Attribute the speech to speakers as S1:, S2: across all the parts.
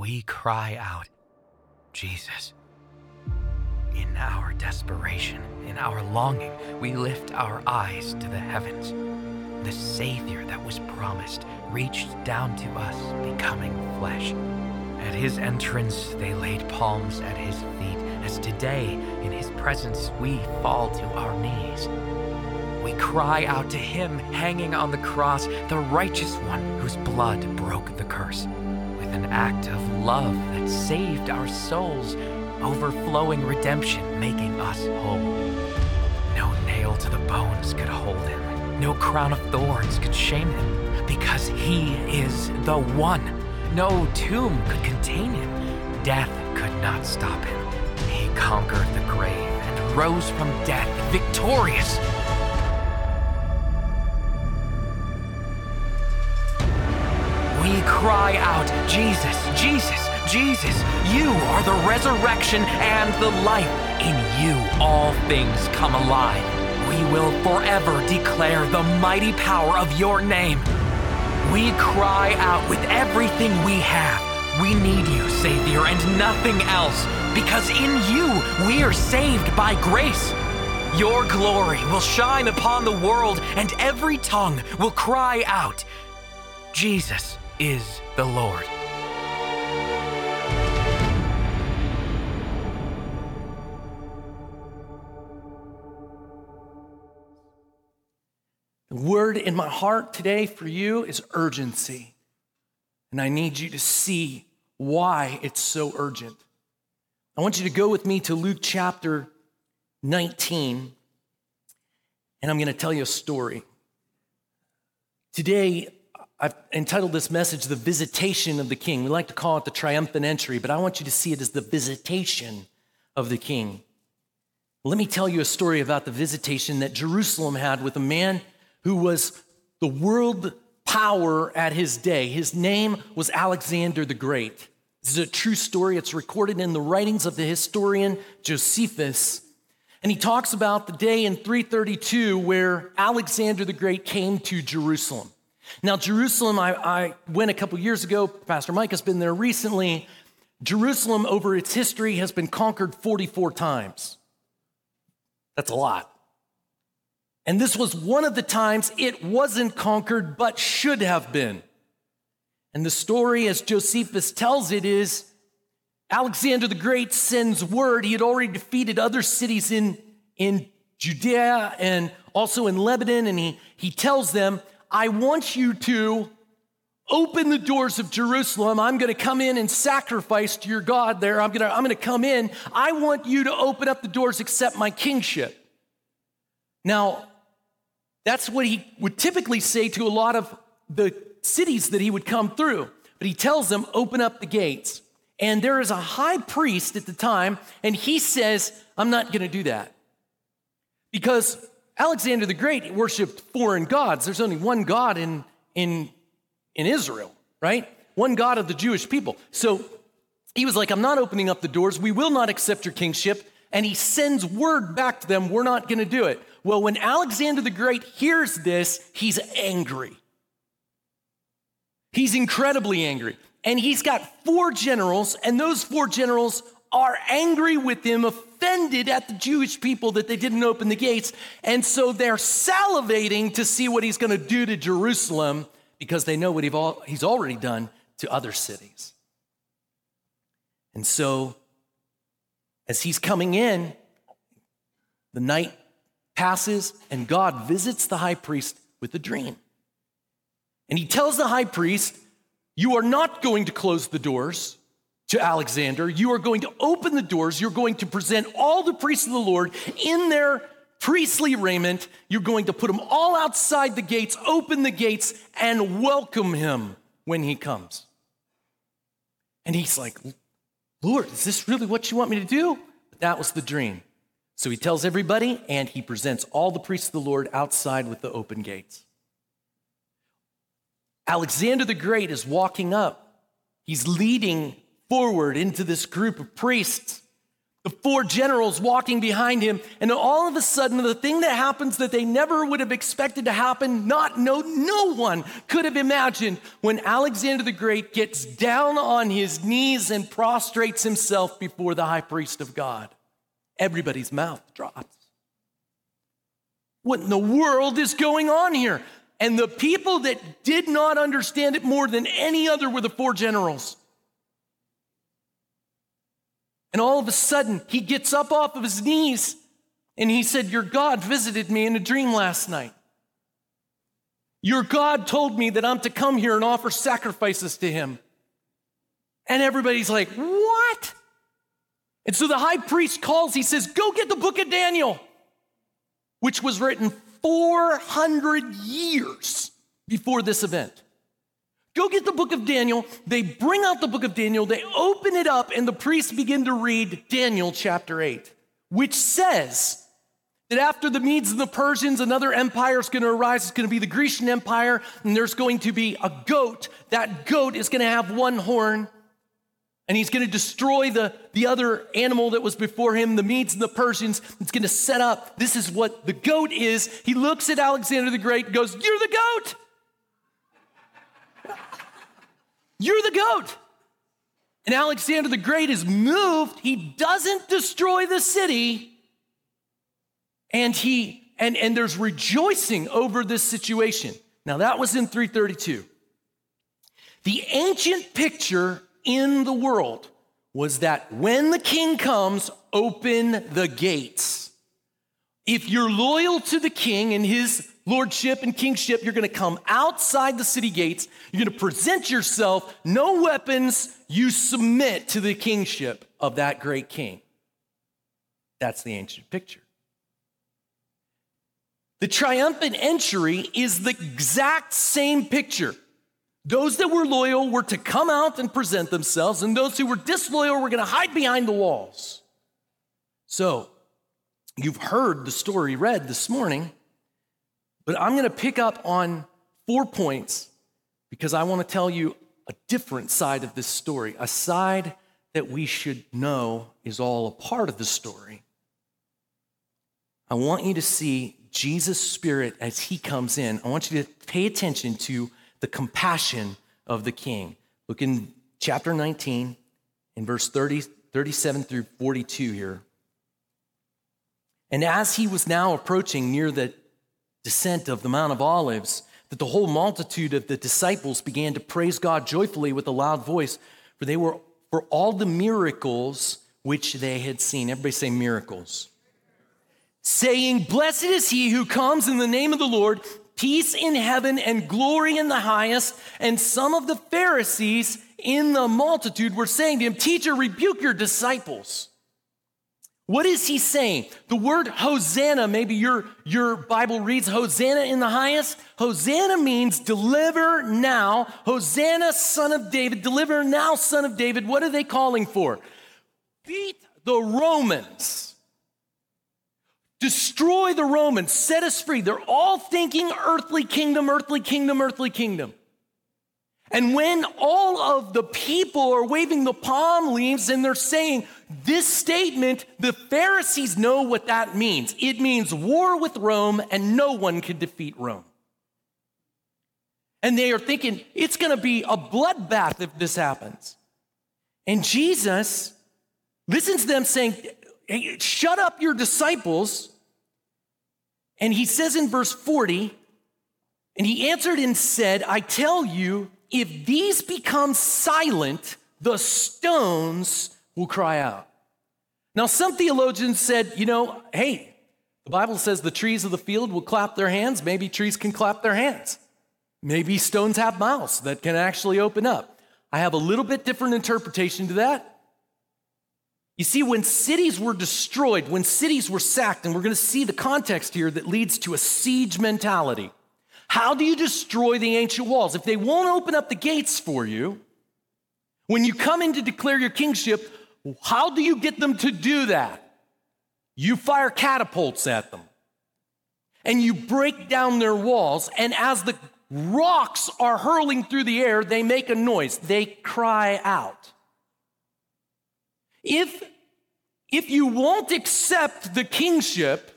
S1: we cry out, Jesus. In our desperation, in our longing, we lift our eyes to the heavens. The Savior that was promised reached down to us, becoming flesh. At his entrance, they laid palms at his feet, as today, in his presence, we fall to our knees. We cry out to him hanging on the cross, the righteous one whose blood broke the curse, an act of love that saved our souls, overflowing redemption, making us whole. No nail to the bones could hold him, no crown of thorns could shame him, because he is the one. No tomb could contain him, death could not stop him. He conquered the grave and rose from death victorious. We cry out, Jesus, Jesus, Jesus, you are the resurrection and the life. In you all things come alive. We will forever declare the mighty power of your name. We cry out with everything we have. We need you, Savior, and nothing else, because in you we are saved by grace. Your glory will shine upon the world, and every tongue will cry out, Jesus is the Lord.
S2: The word in my heart today for you is urgency. And I need you to see why it's so urgent. I want you to go with me to Luke chapter 19, and I'm going to tell you a story. Today, I've entitled this message The Visitation of the King. We like to call it the triumphant entry, but I want you to see it as the visitation of the King. Let me tell you a story about the visitation that Jerusalem had with a man who was the world power at his day. His name was Alexander the Great. This is a true story. It's recorded in the writings of the historian Josephus. And he talks about the day in 332 where Alexander the Great came to Jerusalem. Now, Jerusalem, I, I went a couple years ago. Pastor Mike has been there recently. Jerusalem, over its history, has been conquered 44 times. That's a lot. And this was one of the times it wasn't conquered, but should have been. And the story, as Josephus tells it, is Alexander the Great sends word. He had already defeated other cities in, in Judea and also in Lebanon. And he, he tells them, I want you to open the doors of Jerusalem. I'm going to come in and sacrifice to your God there. I'm going to, I'm going to come in. I want you to open up the doors, accept my kingship. Now, that's what he would typically say to a lot of the cities that he would come through. But he tells them, open up the gates. And there is a high priest at the time, and he says, I'm not going to do that. Because Alexander the Great worshiped foreign gods. There's only one God in, in, in Israel, right? One God of the Jewish people. So he was like, I'm not opening up the doors. We will not accept your kingship. And he sends word back to them, we're not going to do it. Well, when Alexander the Great hears this, he's angry. He's incredibly angry. And he's got four generals, and those four generals are angry with him, offended at the Jewish people that they didn't open the gates. And so they're salivating to see what he's going to do to Jerusalem because they know what he's already done to other cities. And so, as he's coming in, the night passes, and God visits the high priest with a dream. And he tells the high priest, You are not going to close the doors to Alexander. You are going to open the doors. You're going to present all the priests of the Lord in their priestly raiment. You're going to put them all outside the gates, open the gates, and welcome him when he comes. And he's like, Lord, is this really what you want me to do? But that was the dream. So he tells everybody, and he presents all the priests of the Lord outside with the open gates. Alexander the Great is walking up. He's leading forward into this group of priests. the four generals walking behind him, and all of a sudden, the thing that happens that they never would have expected to happen, not no, no one could have imagined when Alexander the Great gets down on his knees and prostrates himself before the high priest of God. Everybody's mouth drops. What in the world is going on here? And the people that did not understand it more than any other were the four generals. And all of a sudden, he gets up off of his knees and he said, Your God visited me in a dream last night. Your God told me that I'm to come here and offer sacrifices to him. And everybody's like, What? And so the high priest calls, he says, Go get the book of Daniel, which was written 400 years before this event. Go get the book of Daniel. They bring out the book of Daniel, they open it up, and the priests begin to read Daniel chapter 8, which says that after the Medes and the Persians, another empire is going to arise. It's going to be the Grecian Empire, and there's going to be a goat. That goat is going to have one horn, and he's going to destroy the, the other animal that was before him, the Medes and the Persians. It's going to set up. This is what the goat is. He looks at Alexander the Great goes, You're the goat. You're the goat. And Alexander the Great is moved. He doesn't destroy the city. And he and, and there's rejoicing over this situation. Now that was in 332. The ancient picture in the world was that when the king comes, open the gates. If you're loyal to the king and his lordship and kingship, you're going to come outside the city gates. You're going to present yourself, no weapons. You submit to the kingship of that great king. That's the ancient picture. The triumphant entry is the exact same picture. Those that were loyal were to come out and present themselves, and those who were disloyal were going to hide behind the walls. So, you've heard the story read this morning. But I'm going to pick up on four points because I want to tell you a different side of this story, a side that we should know is all a part of the story. I want you to see Jesus' spirit as he comes in. I want you to pay attention to the compassion of the king. Look in chapter 19, in verse 30, 37 through 42 here. And as he was now approaching near the descent of the Mount of Olives that the whole multitude of the disciples began to praise God joyfully with a loud voice, for they were for all the miracles which they had seen. Everybody say miracles. Saying, Blessed is he who comes in the name of the Lord, peace in heaven and glory in the highest. And some of the Pharisees in the multitude were saying to him, Teacher, rebuke your disciples. What is he saying? The word Hosanna, maybe your, your Bible reads Hosanna in the highest. Hosanna means deliver now. Hosanna, son of David, deliver now, son of David. What are they calling for? Beat the Romans. Destroy the Romans. Set us free. They're all thinking earthly kingdom, earthly kingdom, earthly kingdom. And when all of the people are waving the palm leaves and they're saying this statement, the Pharisees know what that means. It means war with Rome and no one can defeat Rome. And they are thinking it's going to be a bloodbath if this happens. And Jesus listens to them saying, hey, Shut up your disciples. And he says in verse 40, and he answered and said, I tell you, if these become silent, the stones will cry out. Now, some theologians said, you know, hey, the Bible says the trees of the field will clap their hands. Maybe trees can clap their hands. Maybe stones have mouths that can actually open up. I have a little bit different interpretation to that. You see, when cities were destroyed, when cities were sacked, and we're going to see the context here that leads to a siege mentality. How do you destroy the ancient walls? If they won't open up the gates for you, when you come in to declare your kingship, how do you get them to do that? You fire catapults at them and you break down their walls. And as the rocks are hurling through the air, they make a noise, they cry out. If if you won't accept the kingship,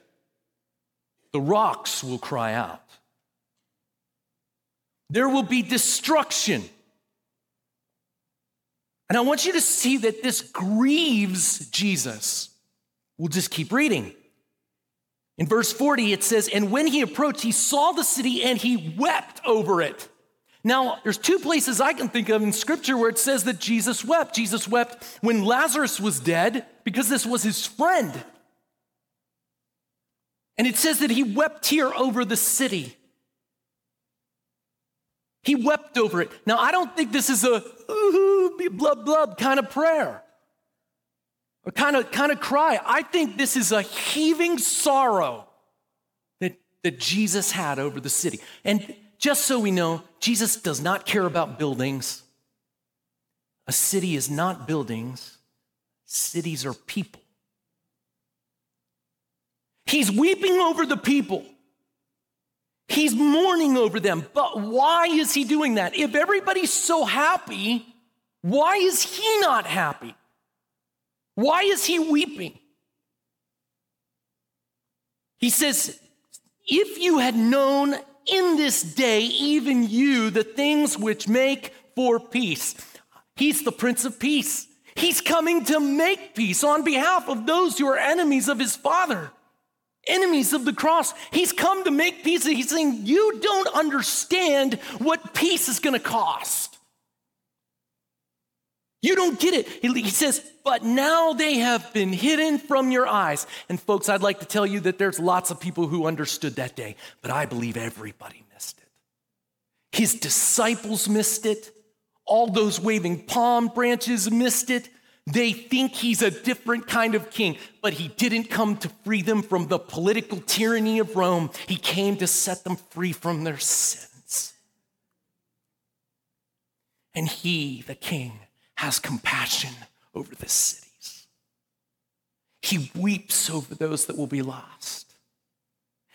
S2: the rocks will cry out. There will be destruction. And I want you to see that this grieves Jesus. We'll just keep reading. In verse 40, it says, And when he approached, he saw the city and he wept over it. Now, there's two places I can think of in scripture where it says that Jesus wept. Jesus wept when Lazarus was dead because this was his friend. And it says that he wept here over the city. He wept over it. Now, I don't think this is a ooh, blub blub kind of prayer or kind of kind of cry. I think this is a heaving sorrow that, that Jesus had over the city. And just so we know, Jesus does not care about buildings. A city is not buildings, cities are people. He's weeping over the people. He's mourning over them. But why is he doing that? If everybody's so happy, why is he not happy? Why is he weeping? He says, If you had known in this day, even you, the things which make for peace. He's the Prince of Peace. He's coming to make peace on behalf of those who are enemies of his Father, enemies of the cross. He's come to make peace. He's saying, You don't understand what peace is going to cost. You don't get it. He says, but now they have been hidden from your eyes. And folks, I'd like to tell you that there's lots of people who understood that day, but I believe everybody missed it. His disciples missed it. All those waving palm branches missed it. They think he's a different kind of king, but he didn't come to free them from the political tyranny of Rome. He came to set them free from their sins. And he, the king, has compassion over the cities. He weeps over those that will be lost.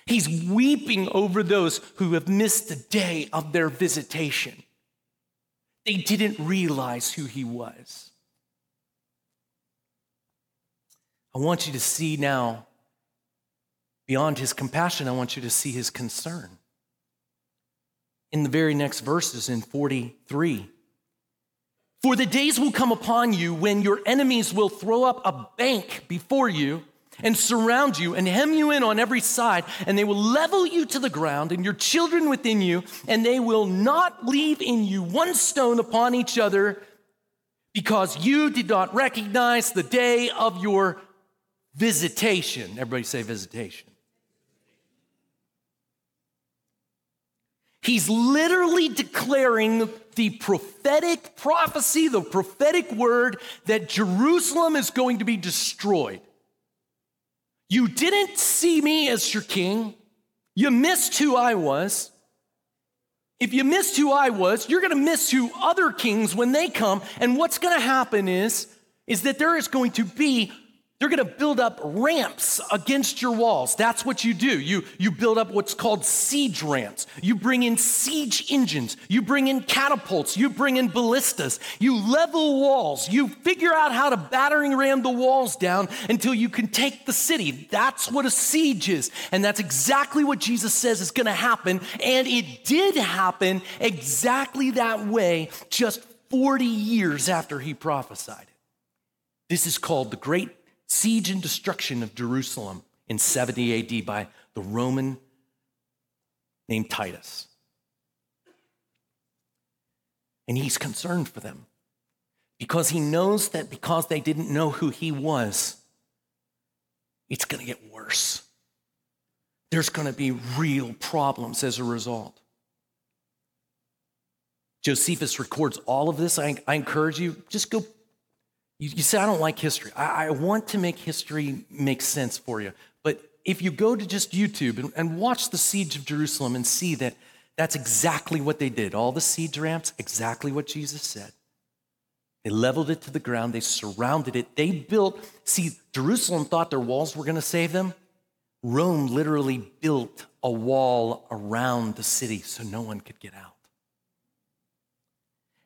S2: He's weeping over those who have missed the day of their visitation. They didn't realize who he was. I want you to see now, beyond his compassion, I want you to see his concern. In the very next verses, in 43, for the days will come upon you when your enemies will throw up a bank before you and surround you and hem you in on every side, and they will level you to the ground and your children within you, and they will not leave in you one stone upon each other because you did not recognize the day of your visitation. Everybody say visitation. He's literally declaring the prophetic prophecy, the prophetic word that Jerusalem is going to be destroyed. You didn't see me as your king. You missed who I was. If you missed who I was, you're going to miss who other kings when they come. And what's going to happen is, is that there is going to be they're to build up ramps against your walls. That's what you do. You, you build up what's called siege ramps. You bring in siege engines. You bring in catapults. You bring in ballistas. You level walls. You figure out how to battering ram the walls down until you can take the city. That's what a siege is. And that's exactly what Jesus says is to happen. And it did happen exactly that way just 40 years after he prophesied. This is called the Great siege and destruction of Jerusalem in 70 AD by the Roman named Titus. And he's concerned for them because he knows that because they didn't know who he was, it's going to get worse. There's going to be real problems as a result. Josephus records all of this. I, I encourage you, just go you, you say, I don't like history. I, I, want to make history make sense for you. But if you go to just YouTube and, and watch the siege of Jerusalem and see that that's exactly what they did, all the siege ramps, exactly what Jesus said. They leveled it to the ground, they surrounded it, they built. See, Jerusalem thought their walls were going to save them. Rome literally built a wall around the city so no one could get out.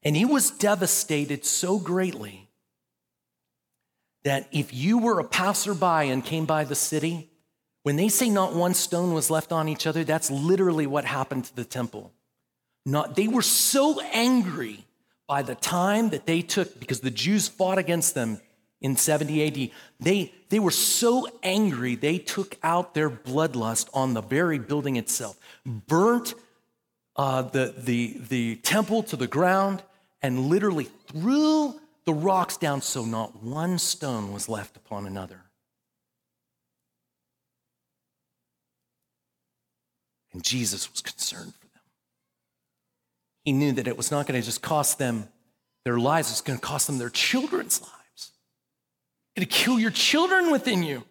S2: And he was devastated so greatly that if you were a passerby and came by the city, when they say not one stone was left on each other, that's literally what happened to the temple. Not, they were so angry by the time that they took, because the Jews fought against them in 70 AD, they, they were so angry, they took out their bloodlust on the very building itself, burnt uh, the, the, the temple to the ground, and literally threw the rocks down so not one stone was left upon another. And Jesus was concerned for them. He knew that it was not going to just cost them their lives, it was going to cost them their children's lives. It's going to kill your children within you.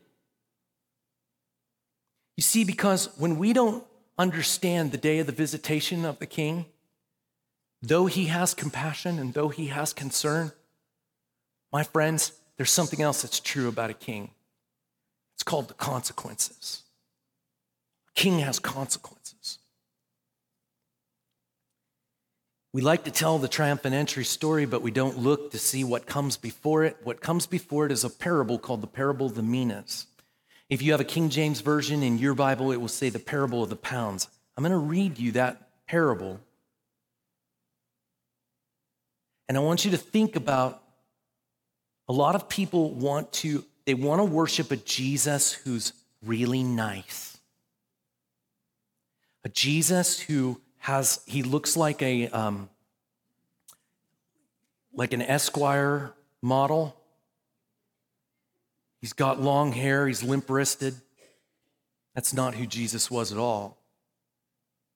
S2: You see, because when we don't understand the day of the visitation of the king, though he has compassion and though he has concern, my friends, there's something else that's true about a king. It's called the consequences. A king has consequences. We like to tell the triumphant entry story, but we don't look to see what comes before it. What comes before it is a parable called the parable of the minas. If you have a King James version in your Bible, it will say the parable of the pounds. I'm going to read you that parable. And I want you to think about a lot of people want to they want to worship a Jesus who's really nice. A Jesus who has he looks like a um, like an Esquire model. He's got long hair, he's limp wristed. That's not who Jesus was at all.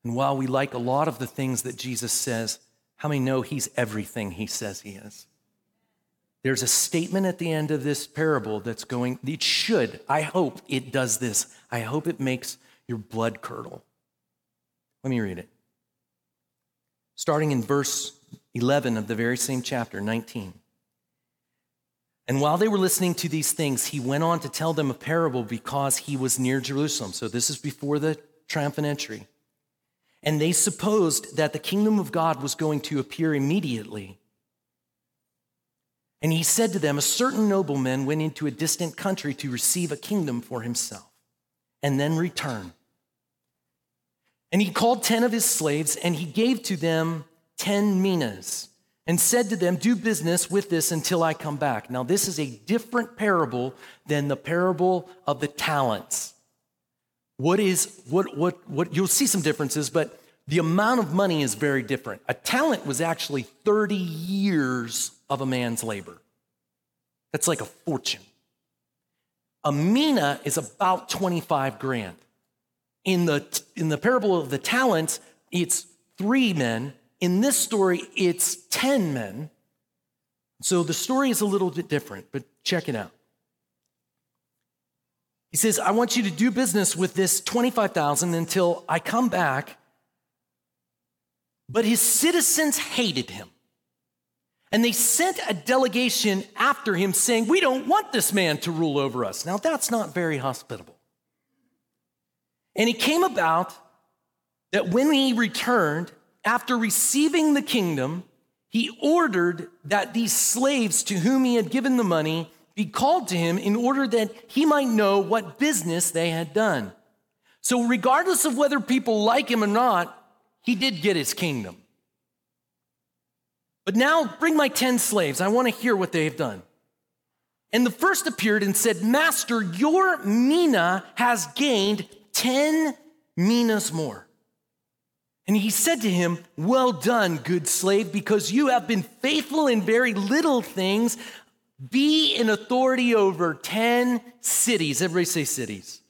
S2: And while we like a lot of the things that Jesus says, how many know he's everything he says he is? There's a statement at the end of this parable that's going, it should, I hope it does this. I hope it makes your blood curdle. Let me read it. Starting in verse 11 of the very same chapter, 19. And while they were listening to these things, he went on to tell them a parable because he was near Jerusalem. So this is before the triumphant entry. And they supposed that the kingdom of God was going to appear immediately. And he said to them, A certain nobleman went into a distant country to receive a kingdom for himself and then return. And he called 10 of his slaves and he gave to them 10 minas and said to them, Do business with this until I come back. Now, this is a different parable than the parable of the talents. What is, what, what, what, you'll see some differences, but the amount of money is very different. A talent was actually 30 years of a man's labor. That's like a fortune. A mina is about 25 grand. In the, in the parable of the talents, it's three men in this story, it's 10 men. So the story is a little bit different, but check it out. He says, I want you to do business with this 25,000 until I come back. But his citizens hated him. And they sent a delegation after him saying, We don't want this man to rule over us. Now, that's not very hospitable. And it came about that when he returned, after receiving the kingdom, he ordered that these slaves to whom he had given the money be called to him in order that he might know what business they had done. So, regardless of whether people like him or not, he did get his kingdom. But now bring my 10 slaves. I want to hear what they have done. And the first appeared and said, Master, your mina has gained 10 minas more. And he said to him, Well done, good slave, because you have been faithful in very little things. Be in authority over 10 cities. Everybody say cities.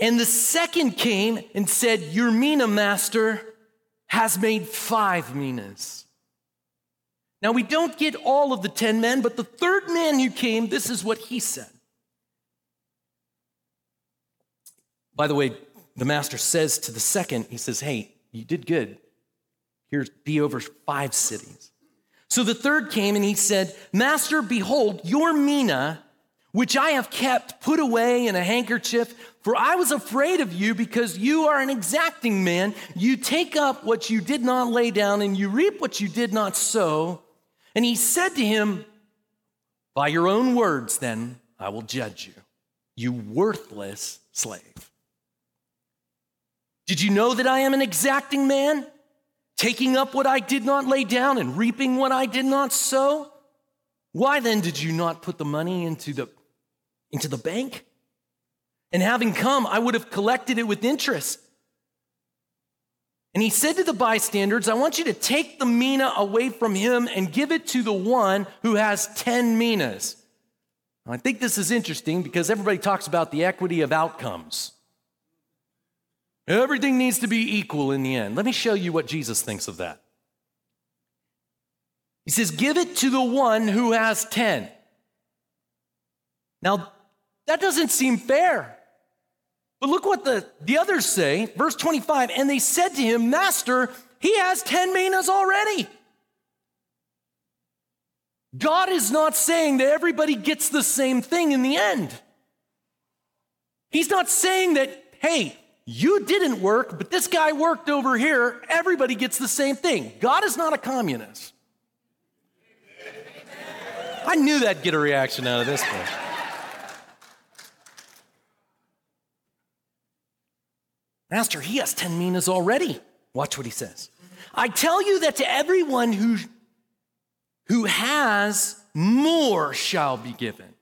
S2: And the second came and said, Your mina, master, has made five minas. Now, we don't get all of the 10 men, but the third man who came, this is what he said. By the way, the master says to the second, he says, Hey, you did good. Here's be over five cities. So the third came and he said, Master, behold, your mina, which I have kept put away in a handkerchief, for I was afraid of you because you are an exacting man. You take up what you did not lay down and you reap what you did not sow. And he said to him, By your own words, then, I will judge you, you worthless slave. Did you know that I am an exacting man, taking up what I did not lay down and reaping what I did not sow? Why then did you not put the money into the, into the bank? And having come, I would have collected it with interest. And he said to the bystanders, I want you to take the mina away from him and give it to the one who has 10 minas. Now, I think this is interesting because everybody talks about the equity of outcomes. Everything needs to be equal in the end. Let me show you what Jesus thinks of that. He says, Give it to the one who has 10. Now, that doesn't seem fair. But look what the, the others say, verse 25. And they said to him, Master, he has 10 minas already. God is not saying that everybody gets the same thing in the end. He's not saying that, hey, you didn't work, but this guy worked over here. Everybody gets the same thing. God is not a communist. I knew that'd get a reaction out of this one. Master, he has 10 minas already. Watch what he says. I tell you that to everyone who, who has, more shall be given.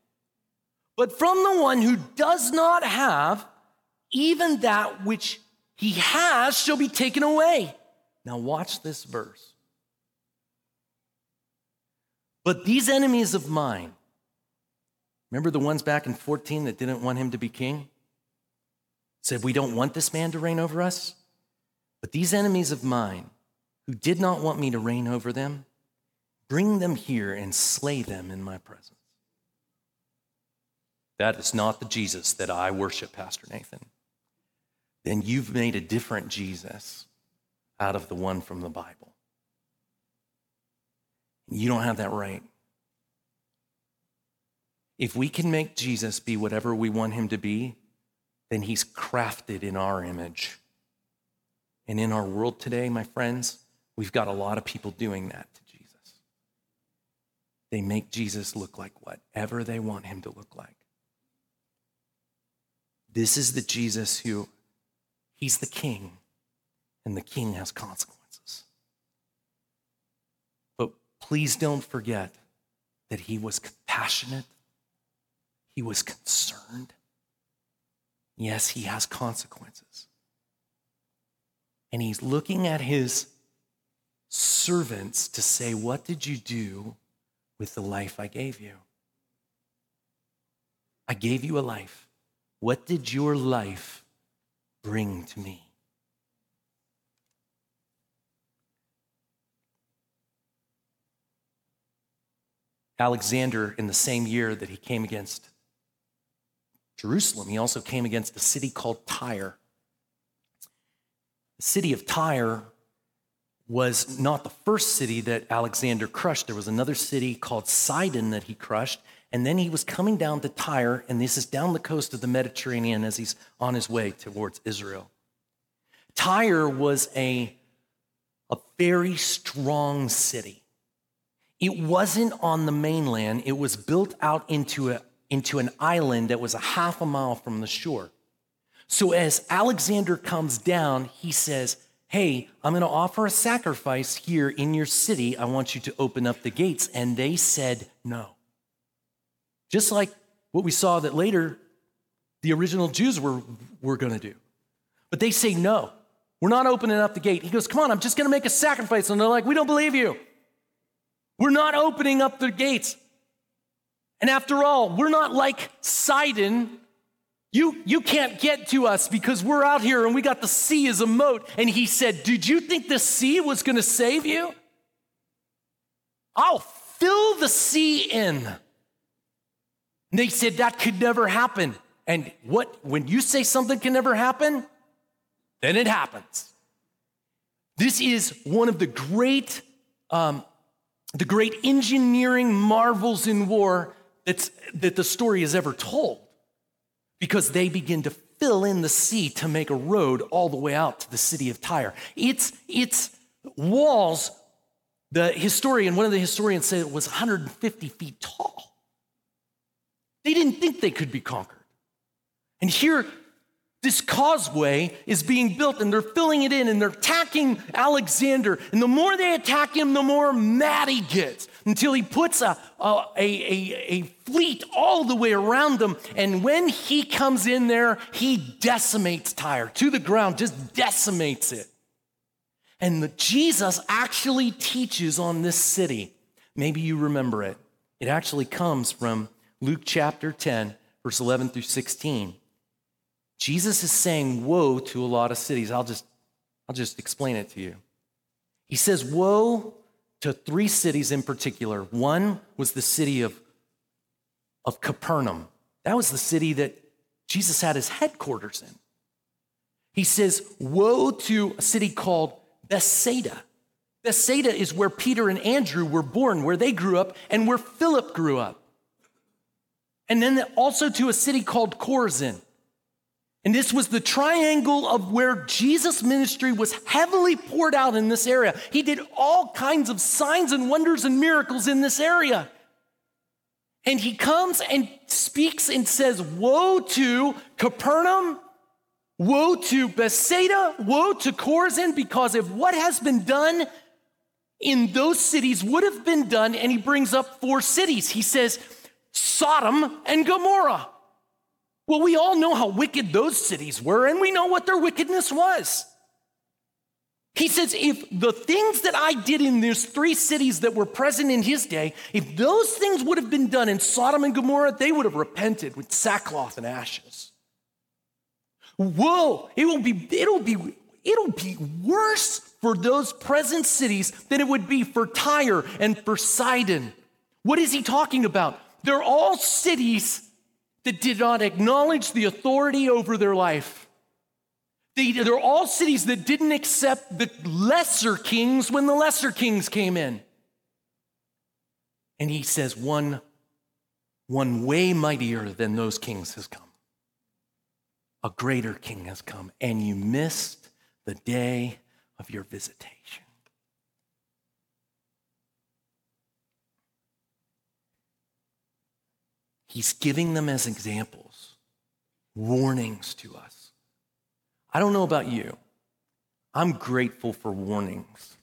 S2: But from the one who does not have, even that which he has shall be taken away. Now, watch this verse. But these enemies of mine, remember the ones back in 14 that didn't want him to be king? Said, We don't want this man to reign over us. But these enemies of mine, who did not want me to reign over them, bring them here and slay them in my presence. That is not the Jesus that I worship, Pastor Nathan then you've made a different Jesus out of the one from the Bible. You don't have that right. If we can make Jesus be whatever we want him to be, then he's crafted in our image. And in our world today, my friends, we've got a lot of people doing that to Jesus. They make Jesus look like whatever they want him to look like. This is the Jesus who He's the king, and the king has consequences. But please don't forget that he was compassionate, he was concerned. Yes, he has consequences. And he's looking at his servants to say, What did you do with the life I gave you? I gave you a life. What did your life bring to me. Alexander, in the same year that he came against Jerusalem, he also came against a city called Tyre. The city of Tyre was not the first city that Alexander crushed. There was another city called Sidon that he crushed, and then he was coming down to Tyre, and this is down the coast of the Mediterranean as he's on his way towards Israel. Tyre was a, a very strong city. It wasn't on the mainland, it was built out into, a, into an island that was a half a mile from the shore. So as Alexander comes down, he says, Hey, I'm going to offer a sacrifice here in your city. I want you to open up the gates. And they said, No. Just like what we saw that later the original Jews were, were going to do. But they say, no, we're not opening up the gate. He goes, come on, I'm just going to make a sacrifice. And they're like, we don't believe you. We're not opening up the gates. And after all, we're not like Sidon. You, you can't get to us because we're out here and we got the sea as a moat. And he said, Did you think the sea was going to save you? I'll fill the sea in. And they said that could never happen. And what, when you say something can never happen, then it happens. This is one of the great, um, the great engineering marvels in war that's, that the story is ever told. Because they begin to fill in the sea to make a road all the way out to the city of Tyre. Its, its walls, the historian, one of the historians said it was 150 feet tall. They didn't think they could be conquered. And here, this causeway is being built and they're filling it in and they're attacking Alexander. And the more they attack him, the more mad he gets until he puts a, a, a, a, fleet all the way around them. And when he comes in there, he decimates Tyre to the ground, just decimates it. And the, Jesus actually teaches on this city. Maybe you remember it. It actually comes from Luke chapter 10, verse 11 through 16. Jesus is saying woe to a lot of cities. I'll just, I'll just explain it to you. He says, Woe to three cities in particular. One was the city of, of Capernaum. That was the city that Jesus had his headquarters in. He says, Woe to a city called Bethsaida. Bethsaida is where Peter and Andrew were born, where they grew up, and where Philip grew up. And then also to a city called Chorazin. And this was the triangle of where Jesus' ministry was heavily poured out in this area. He did all kinds of signs and wonders and miracles in this area. And he comes and speaks and says, Woe to Capernaum, woe to Bethsaida, woe to Chorazin, because if what has been done in those cities would have been done, and he brings up four cities. He says, Sodom and Gomorrah. Well, we all know how wicked those cities were, and we know what their wickedness was. He says, if the things that I did in those three cities that were present in his day, if those things would have been done in Sodom and Gomorrah, they would have repented with sackcloth and ashes. Whoa, it will be, it'll be, it'll be worse for those present cities than it would be for Tyre and for Sidon. What is he talking about? They're all cities that did not acknowledge the authority over their life. They, they're all cities that didn't accept the lesser kings when the lesser kings came in. And he says, one, one way mightier than those kings has come. A greater king has come, and you missed the day of your visitation. He's giving them as examples, warnings to us. I don't know about you. I'm grateful for warnings.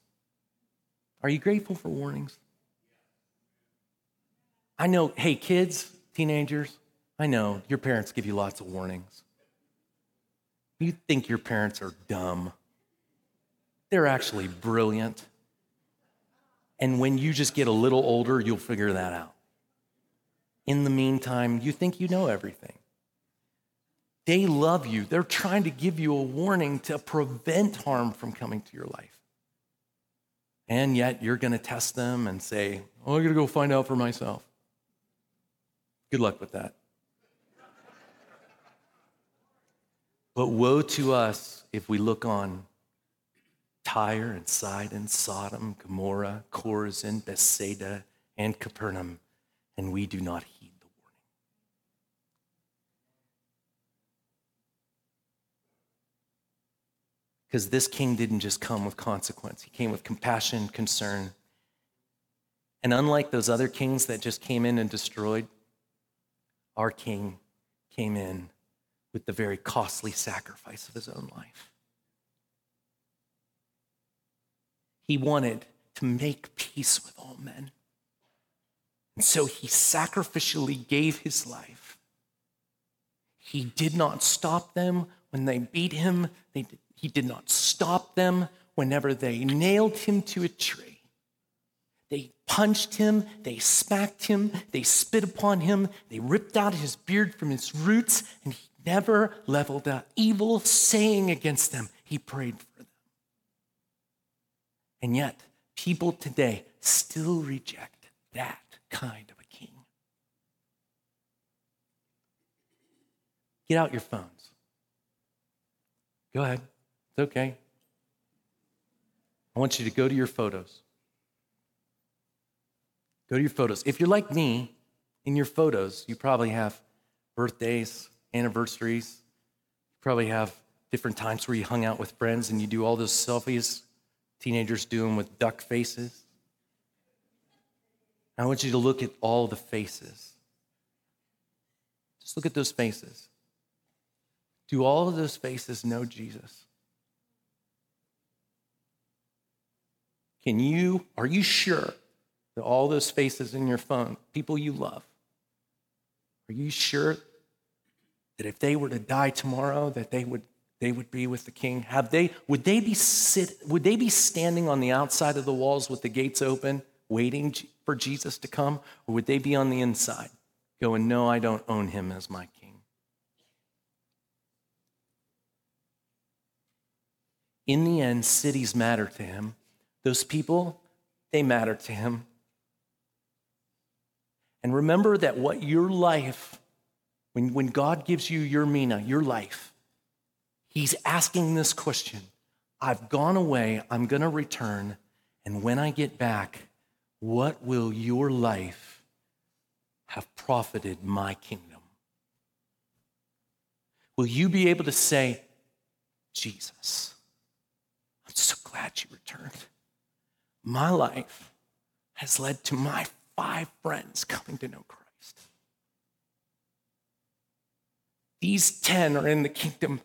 S2: Are you grateful for warnings? I know, hey, kids, teenagers, I know your parents give you lots of warnings. You think your parents are dumb, they're actually brilliant. And when you just get a little older, you'll figure that out. In the meantime, you think you know everything. They love you. They're trying to give you a warning to prevent harm from coming to your life. And yet you're going to test them and say, Oh, I'm going to go find out for myself. Good luck with that. But woe to us if we look on Tyre and Sidon, Sodom, Gomorrah, Chorazin, Bethsaida, and Capernaum and we do not heed the warning. Because this king didn't just come with consequence, he came with compassion, concern. And unlike those other kings that just came in and destroyed, our king came in with the very costly sacrifice of his own life. He wanted to make peace with all men. And so he sacrificially gave his life. He did not stop them when they beat him, they, he did not stop them whenever they nailed him to a tree. They punched him, they smacked him, they spit upon him, they ripped out his beard from his roots, and he never leveled an evil saying against them. He prayed for them. And yet, people today still reject that kind of a king. Get out your phones. Go ahead. It's okay. I want you to go to your photos. Go to your photos. If you're like me, in your photos, you probably have birthdays, anniversaries. You probably have different times where you hung out with friends and you do all those selfies teenagers do them with duck faces. I want you to look at all the faces. Let's look at those faces. Do all of those faces know Jesus? Can you, are you sure that all those faces in your phone, people you love, are you sure that if they were to die tomorrow, that they would they would be with the king? Have they would they be sit would they be standing on the outside of the walls with the gates open, waiting for Jesus to come? Or would they be on the inside, going, No, I don't own him as my king? In the end, cities matter to him. Those people, they matter to him. And remember that what your life, when, when God gives you your Mina, your life, He's asking this question I've gone away, I'm going to return, and when I get back, what will your life have profited my kingdom? Will you be able to say, Jesus, I'm so glad you returned. My life has led to my five friends coming to know Christ. These 10 are in the kingdom.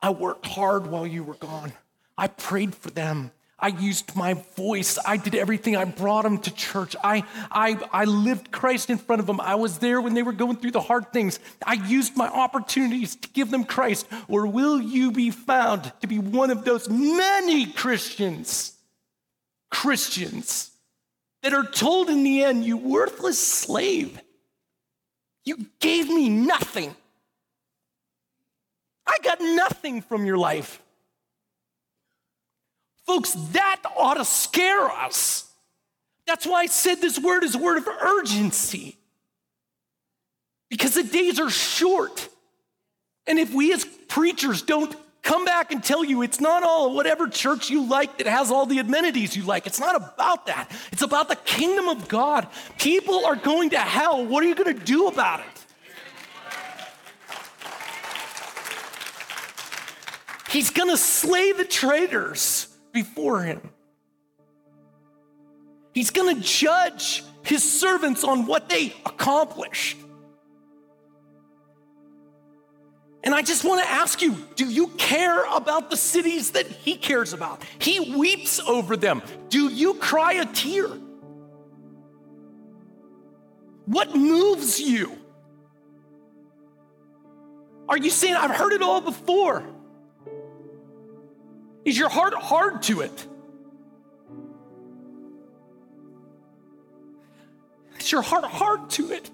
S2: I worked hard while you were gone. I prayed for them. I used my voice. I did everything. I brought them to church. I, I, I lived Christ in front of them. I was there when they were going through the hard things. I used my opportunities to give them Christ. Or will you be found to be one of those many Christians, Christians, that are told in the end, you worthless slave, you gave me nothing. I got nothing from your life. Folks, that ought to scare us. That's why I said this word is a word of urgency. Because the days are short. And if we as preachers don't come back and tell you it's not all whatever church you like that has all the amenities you like, it's not about that. It's about the kingdom of God. People are going to hell. What are you going to do about it? He's going to slay the traitors before him. He's going to judge his servants on what they accomplished. And I just want to ask you do you care about the cities that he cares about? He weeps over them. Do you cry a tear? What moves you? Are you saying, I've heard it all before? Is your heart hard to it? Is your heart hard to it?